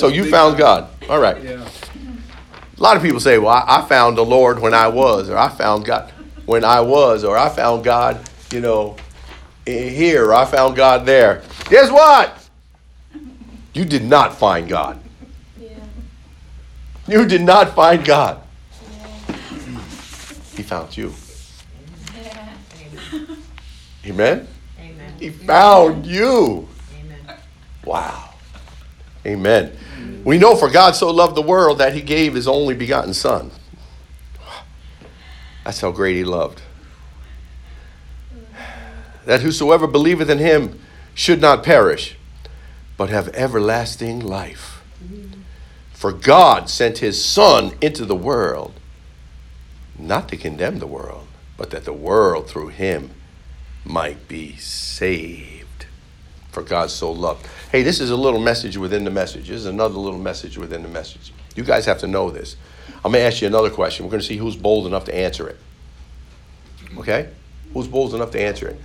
So you found God. All right. Yeah. A lot of people say, well, I, I found the Lord when I was, or I found God when I was, or I found God, you know, here, or I found God there. Guess what? You did not find God. Yeah. You did not find God. He found you. Yeah. Amen? Amen. He found you. Amen. Wow. Amen. We know for God so loved the world that he gave his only begotten Son. That's how great he loved. That whosoever believeth in him should not perish, but have everlasting life. For God sent his Son into the world, not to condemn the world, but that the world through him might be saved. For God so loved. Hey, this is a little message within the message. This is another little message within the message. You guys have to know this. I'm going to ask you another question. We're going to see who's bold enough to answer it. Okay? Who's bold enough to answer it?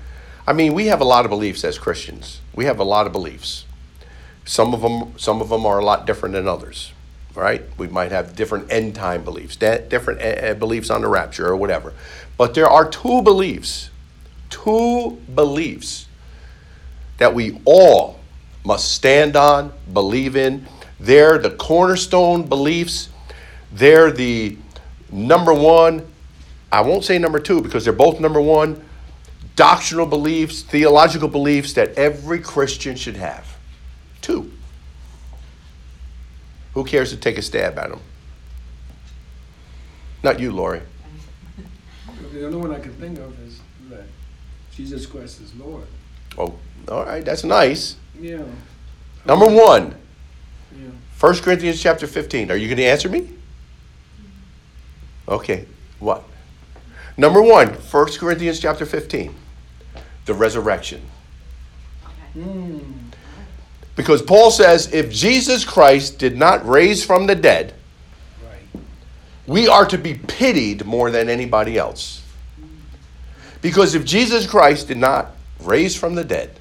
I mean, we have a lot of beliefs as Christians. We have a lot of beliefs. Some of them, some of them are a lot different than others, right? We might have different end time beliefs, different uh, uh, beliefs on the rapture or whatever. But there are two beliefs, two beliefs that we all must stand on, believe in. They're the cornerstone beliefs. They're the number one. I won't say number two because they're both number one doctrinal beliefs, theological beliefs that every Christian should have. Two. Who cares to take a stab at them? Not you, Lori. The only one I can think of is that Jesus Christ is Lord. Oh, all right, that's nice. Yeah. Number one, Yeah. 1 Corinthians chapter 15. Are you going to answer me? Okay, what? Number one, 1 Corinthians chapter 15. The resurrection. Mm. Because Paul says if Jesus Christ did not raise from the dead, Right. we are to be pitied more than anybody else. Because if Jesus Christ did not raise from the dead,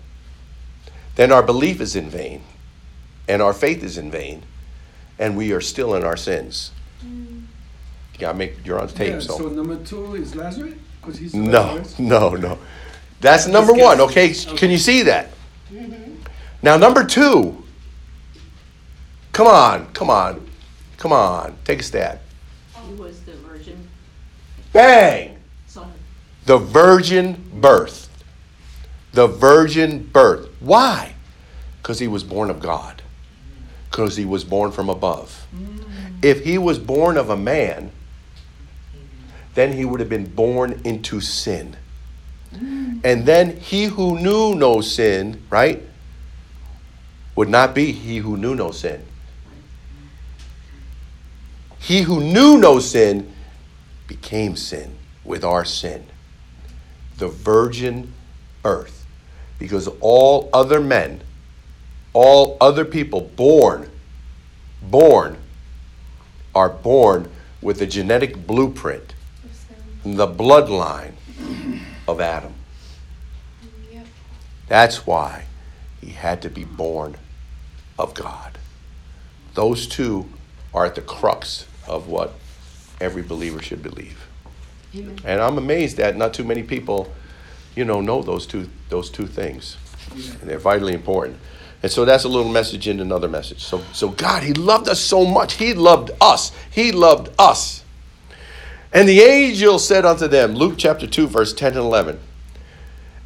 then our belief is in vain, and our faith is in vain, and we are still in our sins. You gotta make you're on tape, Yeah, so. so number two is Lazarus? Because he's No, resurrection? no, no. That's number one, okay? Can you see that? Mm-hmm. Now, number two. Come on, come on, come on. Take a stab. He was the virgin Bang! son. The virgin birth. The virgin birth. Why? Because he was born of God. Because he was born from above. Mm. If he was born of a man, then he would have been born into sin. Mm. And then he who knew no sin, right, would not be he who knew no sin. He who knew no sin became sin with our sin. The virgin birth. Because all other men, all other people born, born, are born with the genetic blueprint, the bloodline of Adam. Yep. That's why he had to be born of God. Those two are at the crux of what every believer should believe. Amen. And I'm amazed that not too many people, you know, know those two those two things. And they're vitally important. And so that's a little message in another message. So so God, he loved us so much. He loved us. He loved us. And the angel said unto them, Luke chapter 2 verse 10 and 11.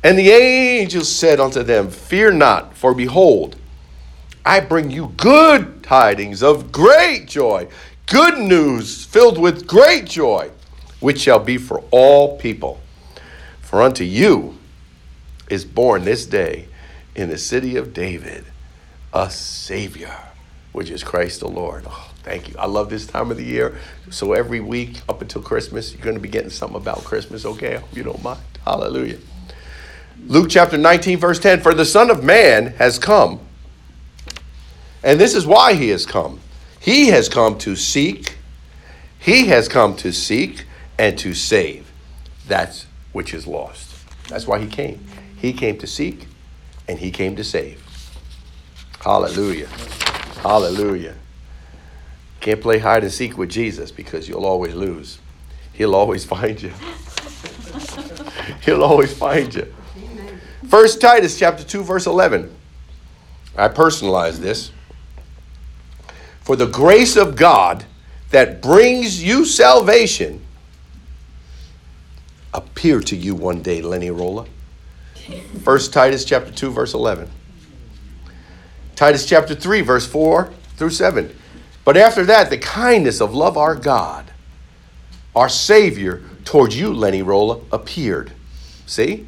And the angel said unto them, Fear not, for behold, I bring you good tidings of great joy, good news filled with great joy, which shall be for all people. For unto you is born this day in the city of David a Savior, which is Christ the Lord. Oh, thank you. I love this time of the year. So every week up until Christmas, you're going to be getting something about Christmas, okay? I hope you don't mind. Hallelujah. Luke chapter 19, verse 10 For the Son of Man has come. And this is why he has come. He has come to seek, he has come to seek and to save that which is lost. That's why he came. He came to seek and he came to save. Hallelujah. Hallelujah. Can't play hide and seek with Jesus because you'll always lose. He'll always find you. He'll always find you. First Titus chapter 2 verse 11. I personalize this. For the grace of God that brings you salvation appear to you one day, Lenny Rolla. First Titus chapter 2 verse 11. Titus chapter 3 verse 4 through 7. But after that the kindness of love our God, our savior towards you Lenny Rolla appeared. See?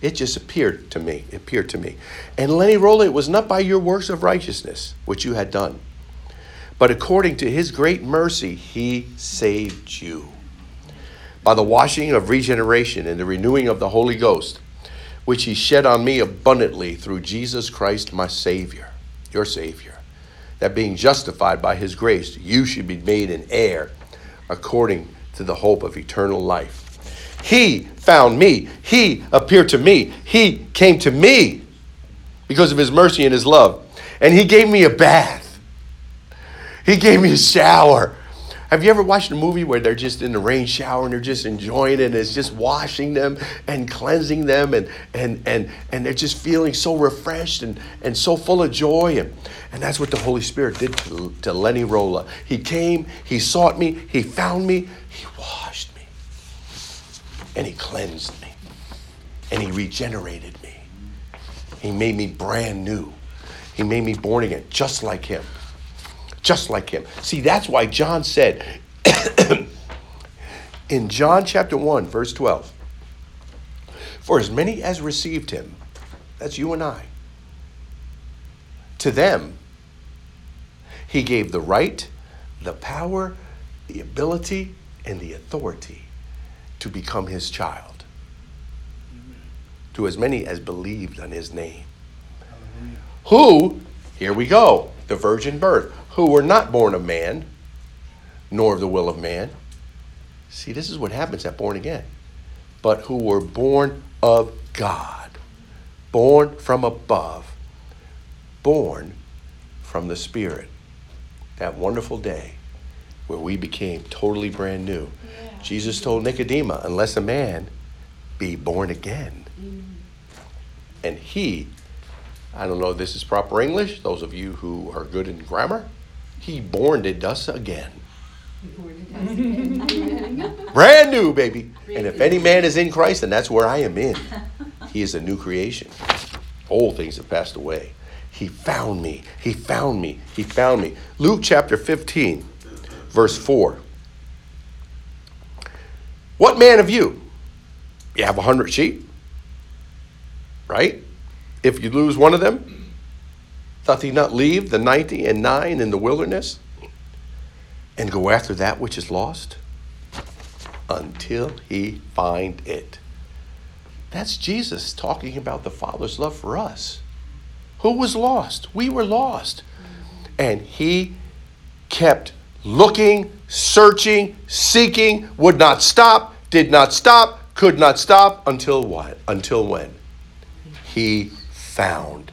It just appeared to me. It appeared to me. And Lenny Rolla, it was not by your works of righteousness which you had done, but according to his great mercy, he saved you by the washing of regeneration and the renewing of the Holy Ghost, which he shed on me abundantly through Jesus Christ, my Savior, your Savior, that being justified by his grace, you should be made an heir according to the hope of eternal life. He found me. He appeared to me. He came to me because of his mercy and his love. And he gave me a bath. He gave me a shower. Have you ever watched a movie where they're just in the rain shower and they're just enjoying it and it's just washing them and cleansing them and and and, and they're just feeling so refreshed and, and so full of joy and, and that's what the Holy Spirit did to, to Lenny Rolla. He came, he sought me, he found me, he washed me, and he cleansed me, and he regenerated me. He made me brand new. He made me born again, just like him just like him. See, that's why John said in John chapter 1, verse 12, For as many as received him, that's you and I, to them he gave the right, the power, the ability, and the authority to become his child. To as many as believed on his name. Who, here we go, the virgin birth who were not born of man, nor of the will of man. See, this is what happens at born again. But who were born of God, born from above, born from the Spirit. That wonderful day where we became totally brand new. Yeah. Jesus told Nicodemus, unless a man be born again. Mm. And he, I don't know if this is proper English, those of you who are good in grammar, he borned us again. Brand new, baby. And if any man is in Christ, then that's where I am in. He is a new creation. Old things have passed away. He found me. He found me. He found me. Luke chapter 15, verse 4. What man of you? You have a hundred sheep, right? If you lose one of them, doth he not leave the ninety and nine in the wilderness and go after that which is lost until he find it? That's Jesus talking about the Father's love for us. Who was lost? We were lost. And he kept looking, searching, seeking, would not stop, did not stop, could not stop until what? Until when? He found.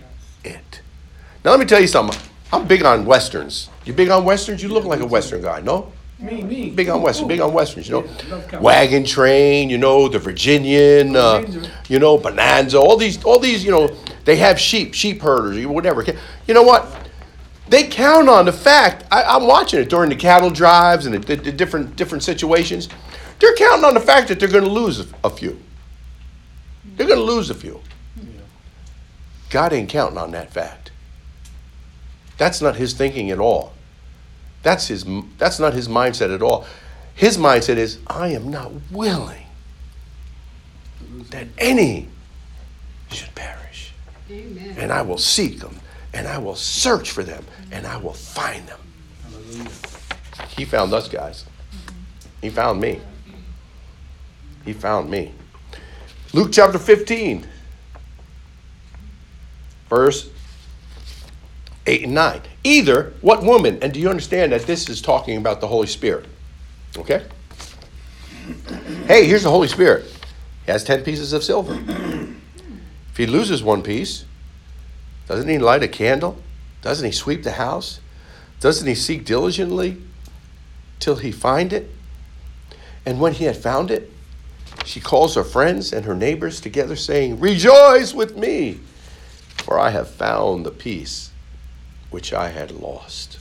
Now let me tell you something. I'm big on westerns. You big on westerns? You look like a western guy, no? Me, me. Big on western, big on westerns, you know. Yeah. Wagon Train, you know, the Virginian, uh, you know, Bonanza, all these, all these, you know, they have sheep, sheep herders, whatever. You know what? They count on the fact. I, I'm watching it during the cattle drives and the, the, the different different situations. They're counting on the fact that they're going to lose a, a few. They're going to lose a few. God ain't counting on that fact. That's not his thinking at all. That's his. That's not his mindset at all. His mindset is, I am not willing that any should perish, Amen. and I will seek them, and I will search for them, and I will find them. Hallelujah. He found us guys. He found me. He found me. Luke chapter 15, verse 8 and 9. Either, what woman, and do you understand that this is talking about the Holy Spirit? Okay? Hey, here's the Holy Spirit. He has 10 pieces of silver. If he loses one piece, doesn't he light a candle? Doesn't he sweep the house? Doesn't he seek diligently till he find it? And when he had found it, she calls her friends and her neighbors together, saying, Rejoice with me, for I have found the piece which I had lost.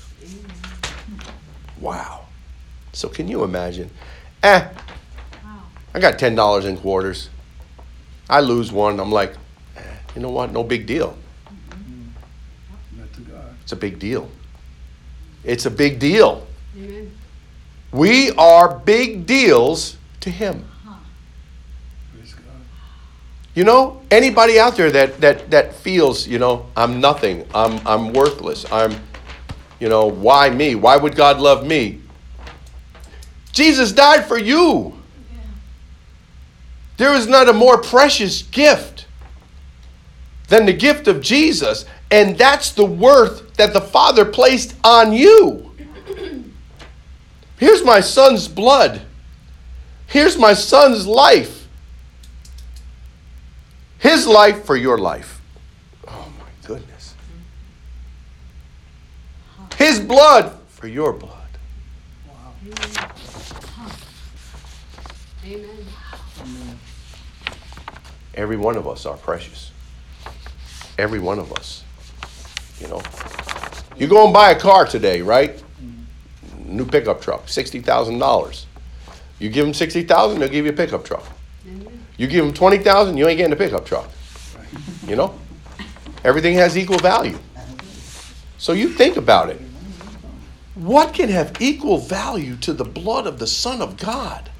Wow. So can you imagine? Eh, I got $10 in quarters. I lose one. I'm like, eh, you know what? No big deal. Not to God. It's a big deal. It's a big deal. Amen. We are big deals to Him. You know, anybody out there that that that feels, you know, I'm nothing, I'm I'm worthless, I'm, you know, why me? Why would God love me? Jesus died for you. There is not a more precious gift than the gift of Jesus, and that's the worth that the Father placed on you. Here's my son's blood. Here's my son's life. His life for your life. Oh my goodness. His blood for your blood. Amen. Every one of us are precious. Every one of us. You know. You go and buy a car today, right? New pickup truck, sixty thousand dollars. You give them sixty thousand, they'll give you a pickup truck. Amen. You give them twenty thousand, you ain't getting a pickup truck. You know, everything has equal value. So you think about it. What can have equal value to the blood of the Son of God?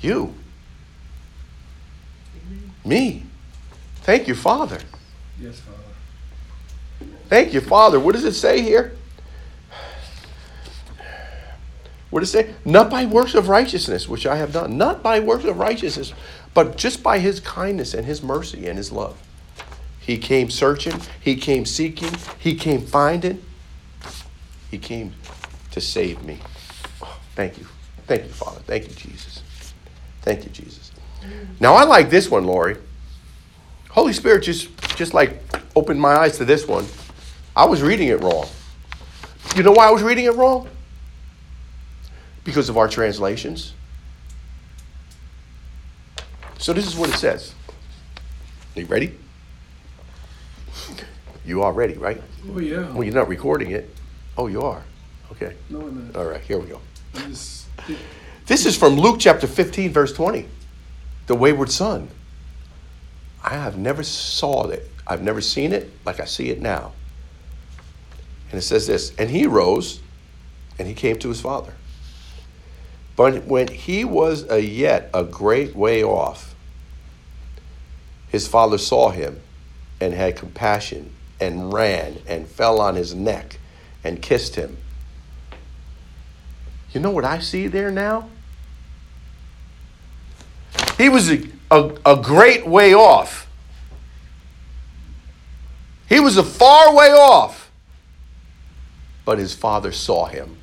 You. Me. Thank you, Father. Yes, Father. Thank you, Father. What does it say here? What does it say? Not by works of righteousness, which I have done. Not by works of righteousness, but just by his kindness and his mercy and his love. He came searching, he came seeking, he came finding, he came to save me. Oh, thank you. Thank you, Father. Thank you, Jesus. Thank you, Jesus. Now I like this one, Lori. Holy Spirit just just like opened my eyes to this one. I was reading it wrong. You know why I was reading it wrong? Because of our translations. So this is what it says. Are you ready? You are ready, right? Oh, yeah. Well, you're not recording it. Oh, you are. Okay. No, I'm not. All right, here we go. This is from Luke chapter 15, verse 20. The wayward son. I have never saw it. I've never seen it like I see it now. And it says this, and he rose and he came to his father. But when he was a yet a great way off, his father saw him and had compassion and ran and fell on his neck and kissed him. You know what I see there now? He was a, a, a great way off. He was a far way off. But his father saw him.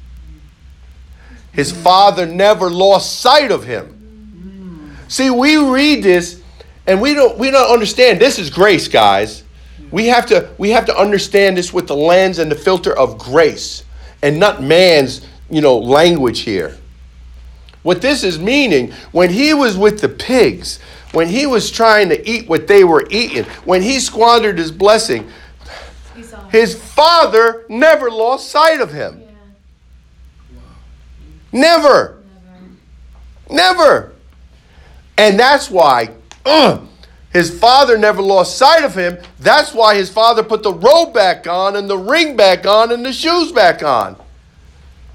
His father never lost sight of him. See, we read this and we don't we don't understand this is grace, guys. We have to we have to understand this with the lens and the filter of grace and not man's, you know, language here. What this is meaning, when he was with the pigs, when he was trying to eat what they were eating, when he squandered his blessing, his father never lost sight of him. Yeah. Never. Never. Never. And that's why uh, his father never lost sight of him. That's why his father put the robe back on and the ring back on and the shoes back on.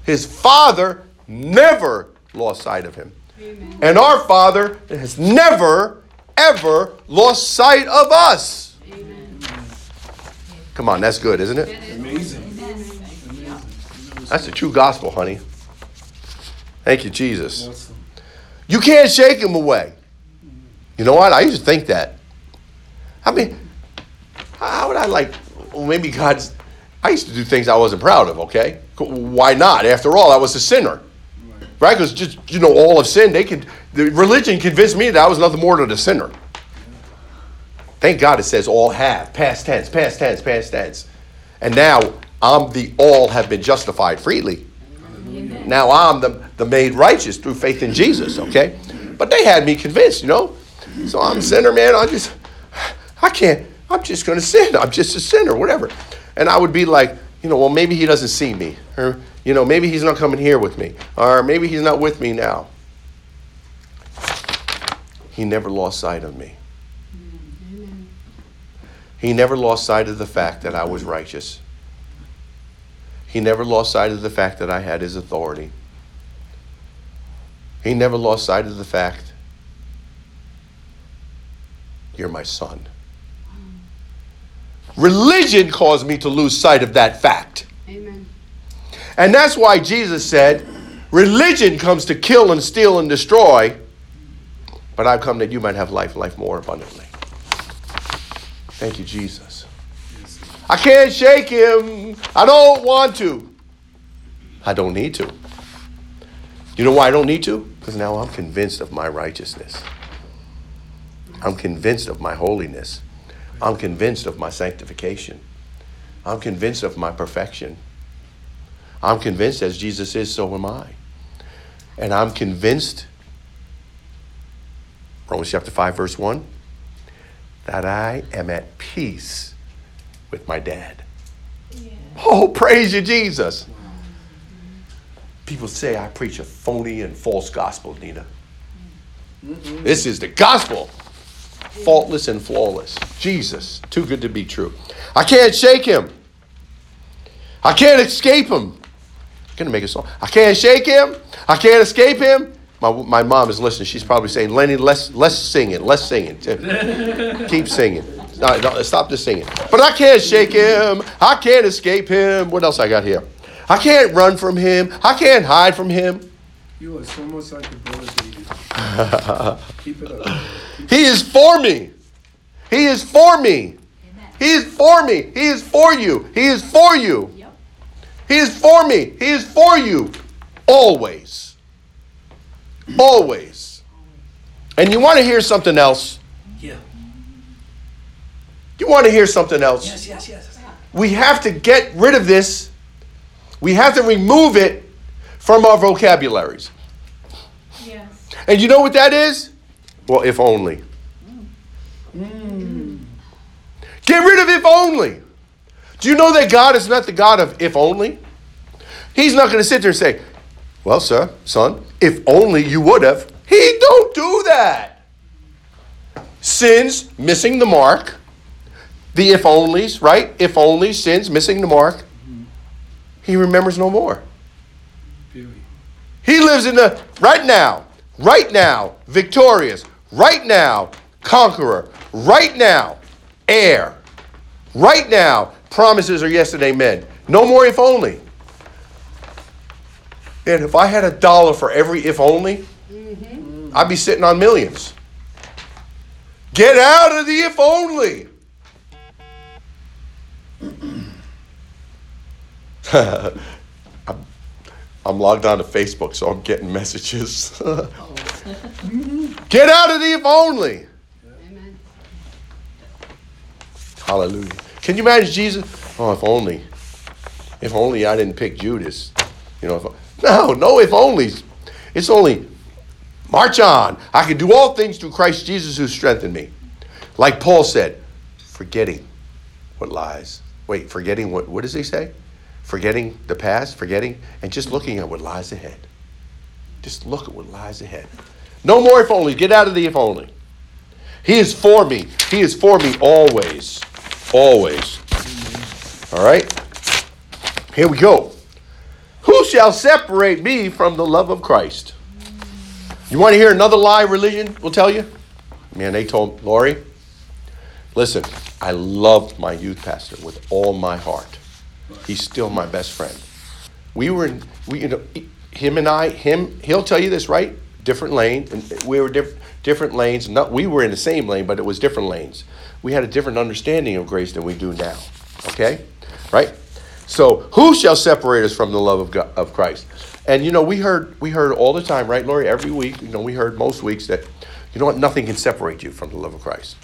His father never lost sight of him. Amen. And our father has never, ever lost sight of us. Amen. Come on, that's good, isn't it? amazing. Amazing. Amazing. That's the true gospel, honey. Thank you, Jesus. You can't shake him away. You know what? I used to think that. I mean, how would I like? Well, maybe God's. I used to do things I wasn't proud of. Okay, why not? After all, I was a sinner, right? Because just you know, all of sin. They could. The religion convinced me that I was nothing more than a sinner. Thank God it says all have past tense, past tense, past tense, and now I'm the all have been justified freely. Amen. Now I'm the, the made righteous through faith in Jesus, okay? But they had me convinced, you know? So I'm a sinner, man. I just, I can't, I'm just going to sin. I'm just a sinner, whatever. And I would be like, you know, well, maybe he doesn't see me. Or, you know, maybe he's not coming here with me. Or maybe he's not with me now. He never lost sight of me. Amen. He never lost sight of the fact that I was righteous. He never lost sight of the fact that I had his authority. He never lost sight of the fact you're my son. Religion caused me to lose sight of that fact. Amen. And that's why Jesus said, Religion comes to kill and steal and destroy, but I've come that you might have life, life more abundantly. Thank you, Jesus. I can't shake him. I don't want to. I don't need to. You know why I don't need to? Because now I'm convinced of my righteousness. I'm convinced of my holiness. I'm convinced of my sanctification. I'm convinced of my perfection. I'm convinced as Jesus is, so am I. And I'm convinced, Romans chapter 5, verse 1, that I am at peace with my dad. Yeah. Oh, praise you, Jesus. People say I preach a phony and false gospel, Nina. Mm-hmm. This is the gospel. Faultless and flawless. Jesus, too good to be true. I can't shake him. I can't escape him. I'm gonna make a song. I can't shake him. I can't escape him. My, my mom is listening. She's probably saying, Lenny, less, less singing, less singing. Keep singing. No, no, stop the singing. But I can't shake him. I can't escape him. What else I got here? I can't run from him. I can't hide from him. You are so much like your brother David. Keep it up. He is for me. He is for me. He is for me. He is for you. He is for you. Yep. He is for me. He is for you. Always. Always. And you want to hear something else? Yeah. You want to hear something else? Yes, yes, yes. We have to get rid of this. We have to remove it from our vocabularies. Yes. And you know what that is? Well, if only. Mm. Get rid of if only. Do you know that God is not the God of if only? He's not going to sit there and say, Well, sir, son, if only you would have. He don't do that. Sins, missing the mark. The if onlys, right? If only, sins, missing the mark. He remembers no more. He lives in the right now, right now, victorious, right now, conqueror, right now, heir, right now, promises are yes and amen. No more if only. And if I had a dollar for every if only, mm-hmm. I'd be sitting on millions. Get out of the if only. I'm, I'm logged on to Facebook, so I'm getting messages. Get out of the if only. Amen. Hallelujah. Can you imagine Jesus? Oh, if only. If only I didn't pick Judas. You know, if, no, no, if only. It's only march on. I can do all things through Christ Jesus who strengthened me. Like Paul said, forgetting what lies. Wait, forgetting what, what does he say? Forgetting the past, forgetting, and just looking at what lies ahead. Just look at what lies ahead. No more if only. Get out of the if only. He is for me. He is for me always. Always. All right? Here we go. Who shall separate me from the love of Christ? You want to hear another lie religion will tell you? Man, they told Lori, listen, I loved my youth pastor with all my heart. He's still my best friend. We were in, we, you know, him and I, him, he'll tell you this, right? Different lane, and we were diff, different lanes. Not, we were in the same lane, but it was different lanes. We had a different understanding of grace than we do now. Okay? Right? So, who shall separate us from the love of God, of Christ? And you know, we heard we heard all the time, right, Lori? Every week, you know, we heard most weeks that you know what, nothing can separate you from the love of Christ.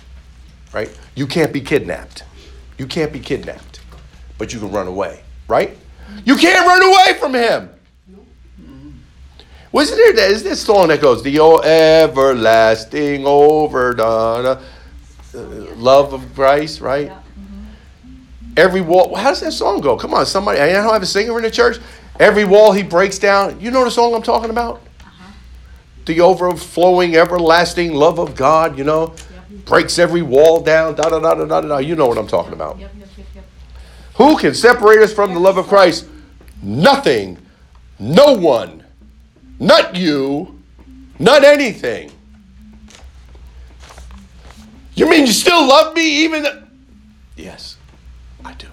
Right? You can't be kidnapped. You can't be kidnapped, but you can run away. right? You can't run away from him. Mm-hmm. Wasn't there that is this song that goes the everlasting over da, da, uh, love of Christ, right? Yeah. Mm-hmm. Every wall. How does that song go? Come on, somebody. I don't have a singer in the church. Every wall he breaks down. You know the song I'm talking about? Uh-huh. The overflowing, everlasting love of God. You know, Yep. breaks every wall down. Da da da da da da. You know what I'm talking about. Yep. Who can separate us from the love of Christ? Nothing. No one. Not you. Not anything. You mean you still love me even? Yes, I do.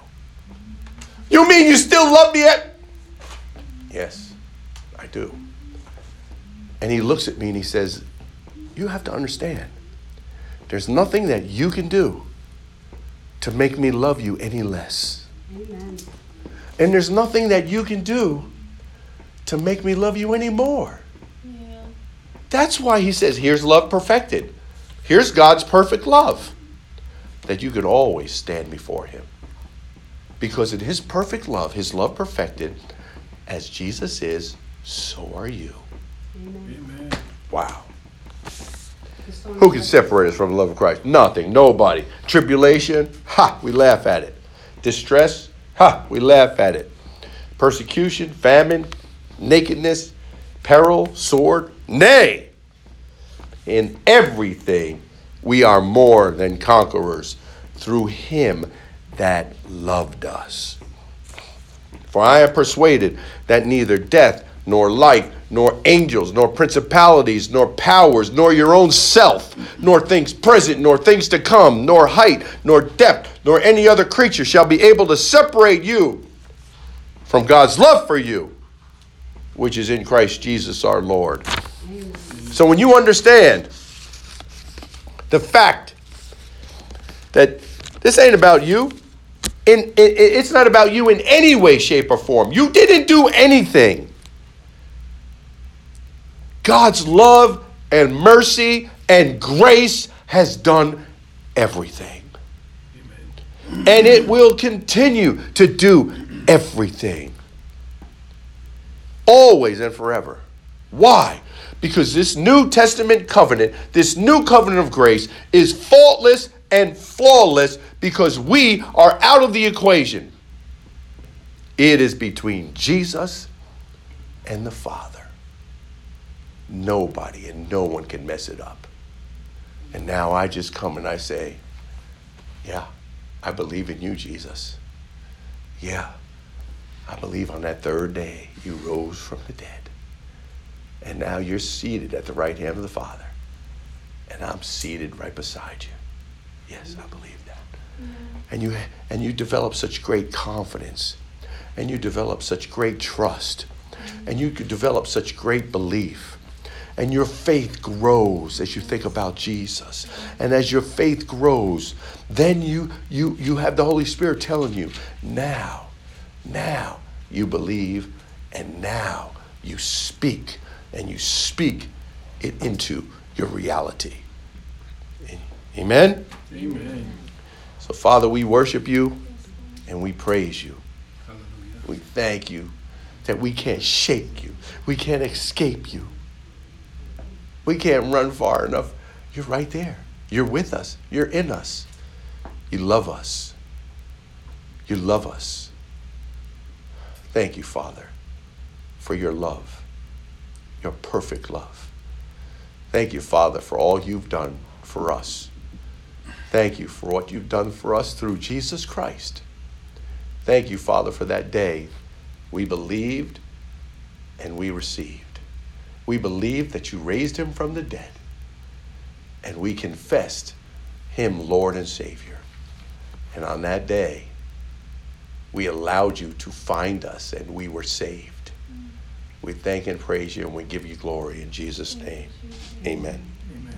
You mean you still love me at? Yes, I do. And he looks at me and he says, You have to understand, there's nothing that you can do to make me love you any less. Amen. And there's nothing that you can do to make me love you anymore. Yeah. That's why he says, here's love perfected. Here's God's perfect love. That you could always stand before him. Because in his perfect love, his love perfected, as Jesus is, so are you. Amen. Amen. Wow. Who can separate us from the love of Christ? Nothing. Nobody. Tribulation? Ha! We laugh at it. Distress? Ha! We laugh at it. Persecution? Famine? Nakedness? Peril? Sword? Nay! In everything we are more than conquerors through him that loved us. For I am persuaded that neither death, nor life, nor angels, nor principalities, nor powers, nor your own self, nor things present, nor things to come, nor height, nor depth, nor any other creature shall be able to separate you from God's love for you, which is in Christ Jesus our Lord. So when you understand the fact that this ain't about you, in, it, it's not about you in any way, shape, or form. You didn't do anything. God's love and mercy and grace has done everything. And it will continue to do everything. Always and forever. Why? Because this New Testament covenant, this new covenant of grace, is faultless and flawless because we are out of the equation. It is between Jesus and the Father. Nobody and no one can mess it up. And now I just come and I say, Yeah, I believe in you, Jesus. Yeah, I believe on that third day you rose from the dead. And now you're seated at the right hand of the Father. And I'm seated right beside you. Yes, I believe that. And you and you develop such great confidence. And you develop such great trust. And you could develop such great belief. And your faith grows as you think about Jesus. And as your faith grows, then you you you have the Holy Spirit telling you, now, now you believe, and now you speak, and you speak it into your reality. Amen? Amen. So, Father, we worship you and we praise you. Hallelujah. We thank you that we can't shake you, we can't escape you, we can't run far enough. You're right there. You're with us, you're in us. You love us. You love us. Thank you, Father, for your love, your perfect love. Thank you, Father, for all you've done for us. Thank you for what you've done for us through Jesus Christ. Thank you, Father, for that day we believed and we received. We believed that you raised him from the dead, and we confessed him Lord and Savior. And on that day, we allowed you to find us and we were saved. We thank and praise you and we give you glory in Jesus' name. Amen.